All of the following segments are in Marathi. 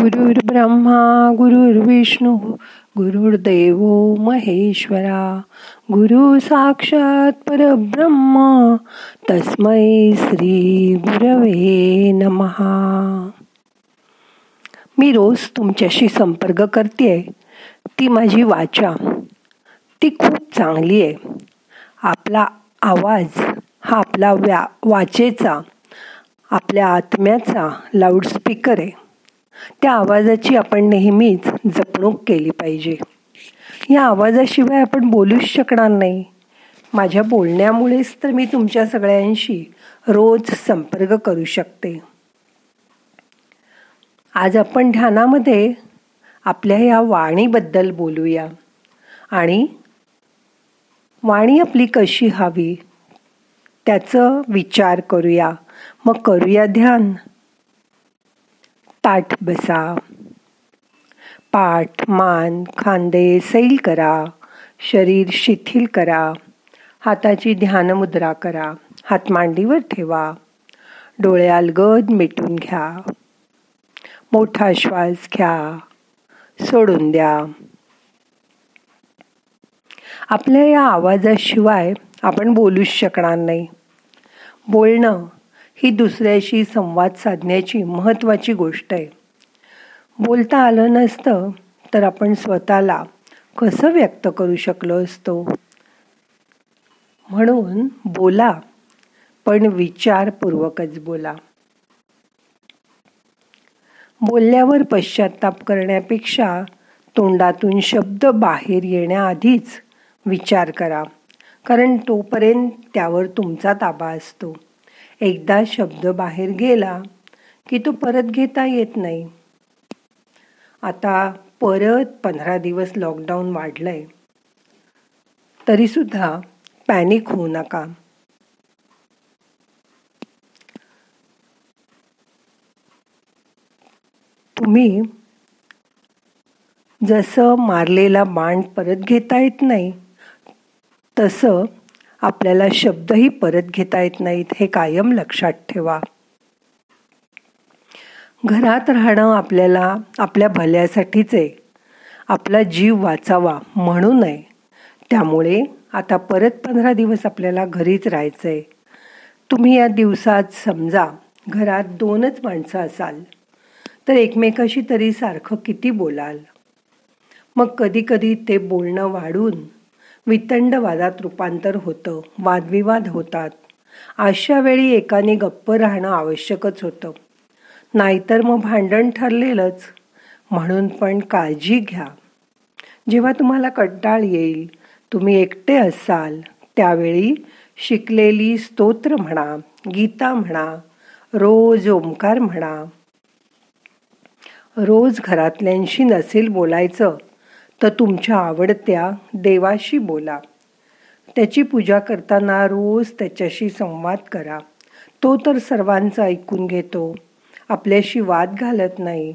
गुरुर् ब्रह्मा गुरुर्विष्णू गुरुर्देव महेश्वरा गुरु साक्षात परब्रह्म तस्मै श्री गुरवे नमहा मी रोज तुमच्याशी संपर्क करते ती माझी वाचा. ती खूप चांगली आहे. आपला आवाज हा आपला व्या वाचेचा आपल्या आत्म्याचा लाऊडस्पीकर आहे. त्या आवाजाची आपण नेहमीच जपणूक केली पाहिजे. या आवाजाशिवाय आपण बोलूच शकणार नाही. माझ्या बोलण्यामुळेच तर मी तुमच्या सगळ्यांशी रोज संपर्क करू शकते. आज आपण ध्यानामध्ये आपल्या या वाणीबद्दल बोलूया. आणि वाणी आपली कशी हवी त्याचं विचार करूया. मग करूया ध्यान. ताठ बसा. पाठ मान खांदे सैल करा. शरीर शिथिल करा. हाताची ध्यानमुद्रा करा. हात मांडीवर ठेवा. डोळे अलगद मिटून घ्या. मोठा श्वास घ्या. सोडून द्या. आपल्या या आवाजाशिवाय आपण बोलूच शकणार नाही. बोलणं ही दुसऱ्याशी संवाद साधण्याची महत्त्वाची गोष्ट आहे. बोलता आलं नसतं तर आपण स्वतःला कसं व्यक्त करू शकलो असतो? म्हणून बोला पण विचारपूर्वकच बोला. बोलल्यावर पश्चाताप करण्यापेक्षा तोंडातून शब्द बाहेर येण्याआधीच विचार करा कारण तोपर्यंत त्यावर तुमचा ताबा असतो. एकदा शब्द बाहेर गेला की तो परत घेता येत नाही. आता परत पंधरा दिवस लॉकडाऊन वाढलंय. तरी सुद्धा पॅनिक होऊ नका. तुम्ही जसं मारलेला बाण परत घेता येत नाही तसं आपल्याला शब्दही परत घेता येत नाहीत हे कायम लक्षात ठेवा. घरात राहणं आपल्याला आपल्या भल्यासाठीच आहे आपला जीव वाचावा म्हणू नये. त्यामुळे आता परत पंधरा दिवस आपल्याला घरीच राहायचंय. तुम्ही या दिवसात समजा घरात दोनच माणसं असाल तर एकमेकाशी तरी सारखं किती बोलाल? मग कधी कधी ते बोलणं वाढून वितंडवादात रूपांतर होतं वादविवाद होतात. अशा वेळी एकाने गप्प राहणं आवश्यकच होतं. नाहीतर मग भांडण ठरलेलंच. म्हणून पण काळजी घ्या. जेव्हा तुम्हाला कंटाळ येईल तुम्ही एकटे असाल त्यावेळी शिकलेली स्तोत्र म्हणा गीता म्हणा रोज ओंकार म्हणा. रोज घरातल्यांशी नसेल बोलायचं तर तुमच्या आवडत्या देवाशी बोला. त्याची पूजा करताना रोज त्याच्याशी संवाद करा. तो तर सर्वांचा ऐकून घेतो. आपल्याशी वाद घालत नाही.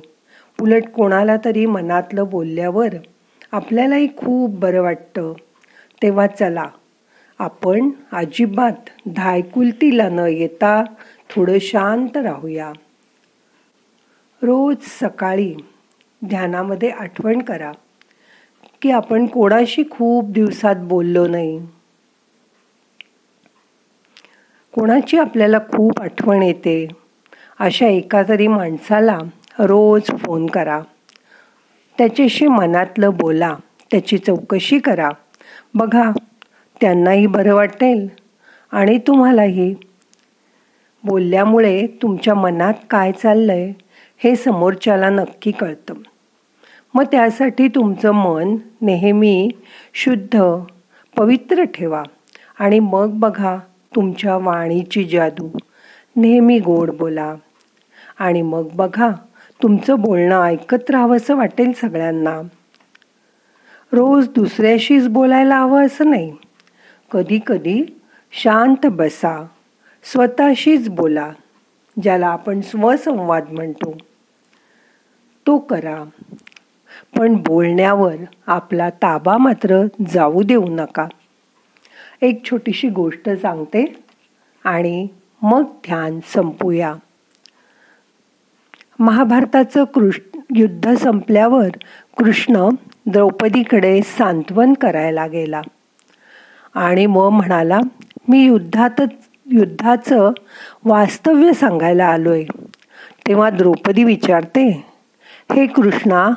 उलट कोणाला तरी मनातलं बोलल्यावर आपल्यालाही खूप बरं वाटतं. तेव्हा चला. आपण अजिबात धायकुलतीला न येता थोडं शांत राहूया. रोज सकाळी ध्यानामध्ये आठवण करा. की आपण कोणाशी खूप दिवसात बोललो नाही. कोणाची आपल्याला खूप आठवण येते. अशा एका तरी माणसाला रोज फोन करा. त्याच्याशी मनातलं बोला. त्याची चौकशी करा. बघा त्यांनाही बरं वाटेल. आणि तुम्हालाही. बोलल्यामुळे तुमच्या मनात काय चाललंय हे समोरच्याला नक्की कळतं. मग त्यासाठी तुमचं मन नेहमी शुद्ध पवित्र ठेवा. आणि मग बघा तुमच्या वाणीची जादू. नेहमी गोड बोला. आणि मग बघा तुमचं बोलणं ऐकत राहावंसं वाटेल सगळ्यांना. रोज दुसऱ्याशीच बोलायला हवं असं नाही. कधी कधी शांत बसा. स्वतःशीच बोला ज्याला आपण स्वसंवाद म्हणतो. तो करा. पण बोलण्यावर आपला ताबा मात्र जाऊ देऊ नका. एक छोटीशी गोष्ट सांगते आणि मग ध्यान संपूया. महाभारताचं कृष्ण युद्ध संपल्यावर कृष्ण द्रौपदीकडे सांत्वन करायला गेला. आणि मग म्हणाला मी युद्धातच युद्धाचं वास्तव्य सांगायला आलोय. तेव्हा द्रौपदी विचारते हे कृष्णा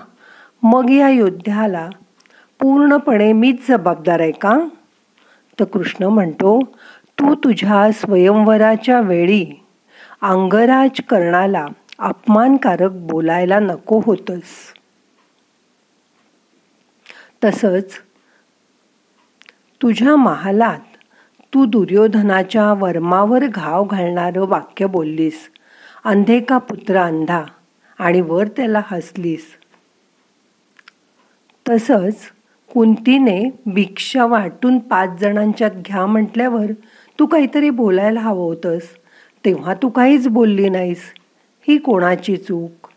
मग या युद्धाला पूर्णपणे मीच जबाबदार आहे का? तर कृष्ण म्हणतो तू तुझ्या स्वयंवराच्या वेळी अंगराज करणाला अपमानकारक बोलायला नको होतस. तसंच तुझ्या महालात तू दुर्योधनाच्या वर्मावर घाव घालणारं वाक्य बोललीस अंधे का पुत्र अंधा? आणि वर त्याला हसलीस? तसंच कुंतीने भिक्षा वाटून पाच जणांच्यात घ्या म्हटल्यावर तू काहीतरी बोलायला हवं होतंस. तेव्हा तू काहीच बोलली नाहीस. ही कोणाची चूक?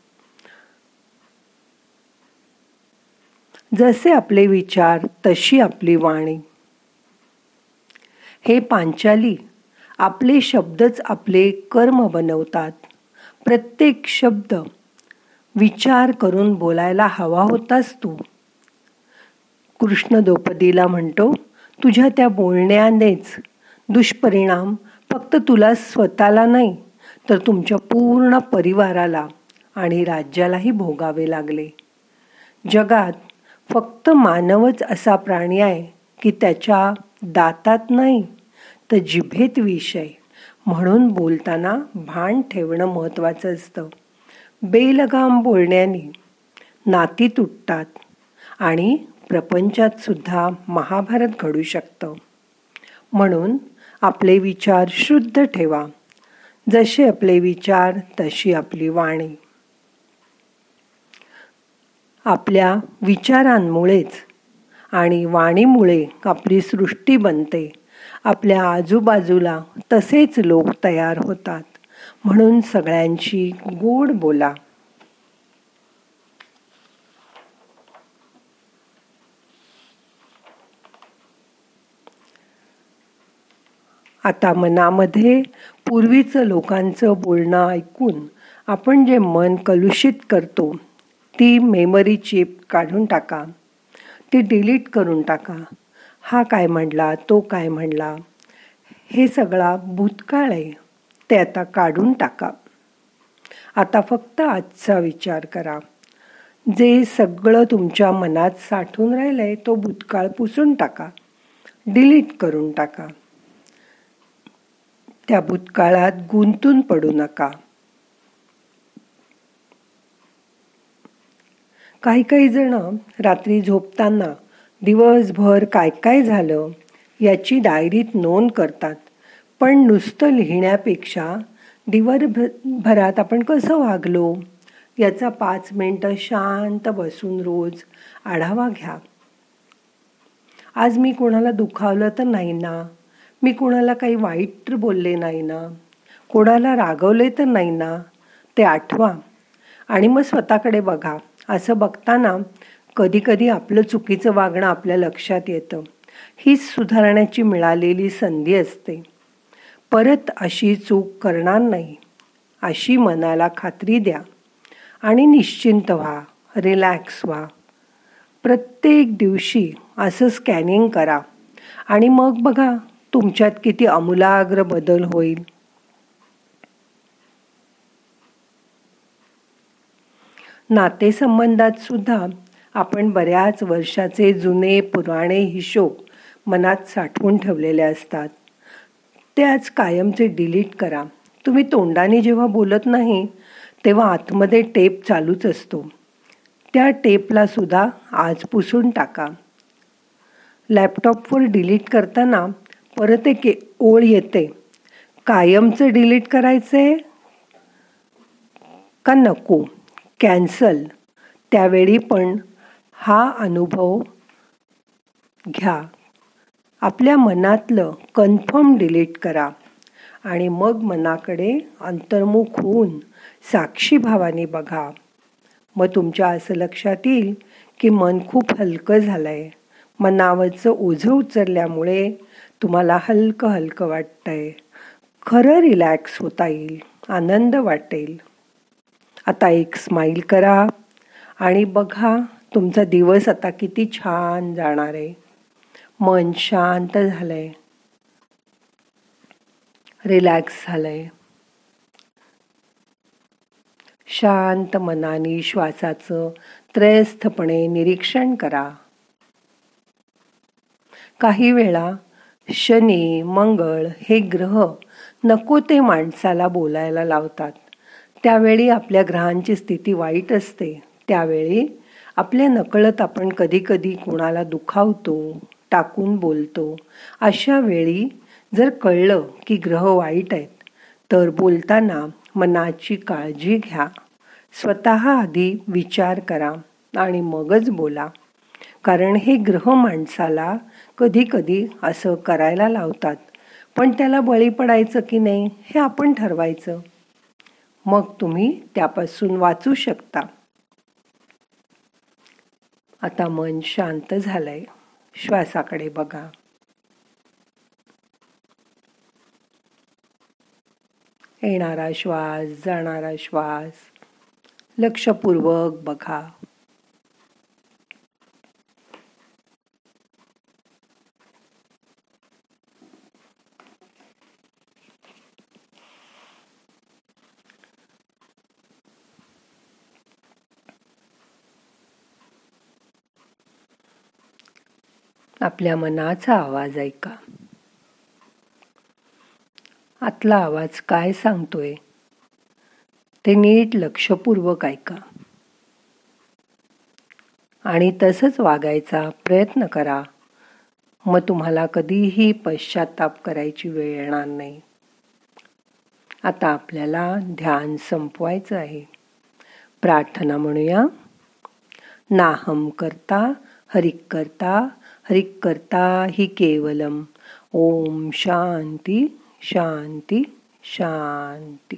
जसे आपले विचार तशी आपली वाणी. हे पांचाली आपले शब्दच आपले कर्म बनवतात. प्रत्येक शब्द विचार करून बोलायला हवा होतास तू. कृष्ण द्रौपदीला म्हणतो तुझ्या त्या बोलण्यानेच दुष्परिणाम फक्त तुला स्वतःला नाही तर तुमच्या पूर्ण परिवाराला आणि राज्यालाही भोगावे लागले. जगात फक्त मानवच असा प्राणी आहे की त्याच्या दातात नाही तर जिभेत विषय म्हणून बोलताना भान ठेवणं महत्त्वाचं असतं. बेलगाम बोलण्याने नाती तुटतात आणि प्रपंचात सुद्धा महाभारत घडू शकतं. म्हणून आपले विचार शुद्ध ठेवा. जसे आपले विचार तशी आपली वाणी. आपल्या विचारांमुळेच आणि वाणीमुळे आपली सृष्टी बनते. आपल्या आजूबाजूला तसेच लोक तयार होतात. म्हणून सगळ्यांशी गोड बोला. आता मनामध्ये पूर्वीचं लोकांचं बोलणं ऐकून आपण जे मन कलुषित करतो ती मेमरी चिप काढून टाका. ती डिलीट करून टाका. हा काय म्हणला तो काय म्हणला? हे सगळा भूतकाळ आहे. ते आता काढून टाका. आता फक्त आजचा विचार करा. जे सगळं तुमच्या मनात साठून राहिलं आहे तो भूतकाळ पुसून टाका. डिलीट करून टाका. त्या भूतकाळात गुंतून पडू नका. काही काही जण रात्री झोपताना दिवसभर काय काय झालं याची डायरीत नोंद करतात. पण नुसतं लिहिण्यापेक्षा दिवसभरात आपण कसं वागलो? याचा पाच मिनटं शांत बसून रोज आढावा घ्या. आज मी कोणाला दुखावलं तर नाही ना? मी कोणाला काही वाईट बोलले नाही ना? कोणाला रागवले तर नाही ना? ते आठवा. आणि मग स्वतःकडे बघा. असं बघताना कधीकधी आपलं चुकीचं वागणं आपल्या लक्षात येतं. हीच सुधारण्याची मिळालेली संधी असते. परत अशी चूक करणार नाही. अशी मनाला खात्री द्या. आणि निश्चिंत व्हा. रिलॅक्स व्हा. प्रत्येक दिवशी असं स्कॅनिंग करा. आणि मग बघा तुमच्यात किती अमूलाग्र बदल होईल? नातेसंबंधात सुद्धा आपण बऱ्याच वर्षाचे जुने पुराणे हिशोब मनात साठवून ठेवलेले असतात. ते आज कायमचे डिलीट करा. तुम्ही तोंडाने जेव्हा बोलत नाही तेव्हा आतमध्ये टेप चालूच असतो. त्या टेपला सुद्धा आज पुसून टाका. लॅपटॉपवर डिलीट करताना परत एक ओळ येते. कायमचं डिलीट करायचं आहे का नको? कॅन्सल त्यावेळी पण हा अनुभव घ्या. आपल्या मनातलं कन्फर्म डिलीट करा आणि मग मनाकडे अंतर्मुख होऊन साक्षीभावाने बघा. मग तुमच्या असं लक्षात येईल की मन खूप हलकं झालं आहे मनावरचं ओझं उचलल्यामुळे तुम्हाला हलकं हलकं वाटतंय. खरं रिलॅक्स होता येईल आनंद वाटेल. आता एक स्माईल करा आणि बघा तुमचा दिवस आता किती छान जाणार आहे. मन शांत झालंय. रिलॅक्स झालंय. शांत मनाने श्वासाचं त्रयस्थपणे निरीक्षण करा. काही वेळा शनी मंगळ हे ग्रह नको ते माणसाला बोलायला लावतात. त्यावेळी आपल्या ग्रहांची स्थिती वाईट असते. त्यावेळी आपल्या नकळत आपण कधीकधी कोणाला दुखावतो टाकून बोलतो. अशा वेळी जर कळलं की ग्रह वाईट आहेत तर बोलताना मनाची काळजी घ्या. स्वतः आधी विचार करा आणि मगच बोला. कारण हे ग्रह माणसाला कधी कधी असं करायला लावतात. पण त्याला बळी पडायचं की नाही हे आपण ठरवायचं. मग तुम्ही त्यापासून वाचू शकता. आता मन शांत झालंय. श्वासाकडे बघा. येणारा श्वास जाणारा श्वास. लक्षपूर्वक बघा. आपल्या मनाचा आवाज ऐका. आतला आवाज काय सांगतोय? ते नीट लक्षपूर्वक ऐका. आणि तसंच वागायचा प्रयत्न करा. मग तुम्हाला कधीही पश्चाताप करायची वेळ येणार नाही. आता आपल्याला ध्यान संपवायचं आहे. प्रार्थना म्हणूया. नाहम करता हरिक करता हरिक करता हि केवलम. ओम शांती शांती शांती.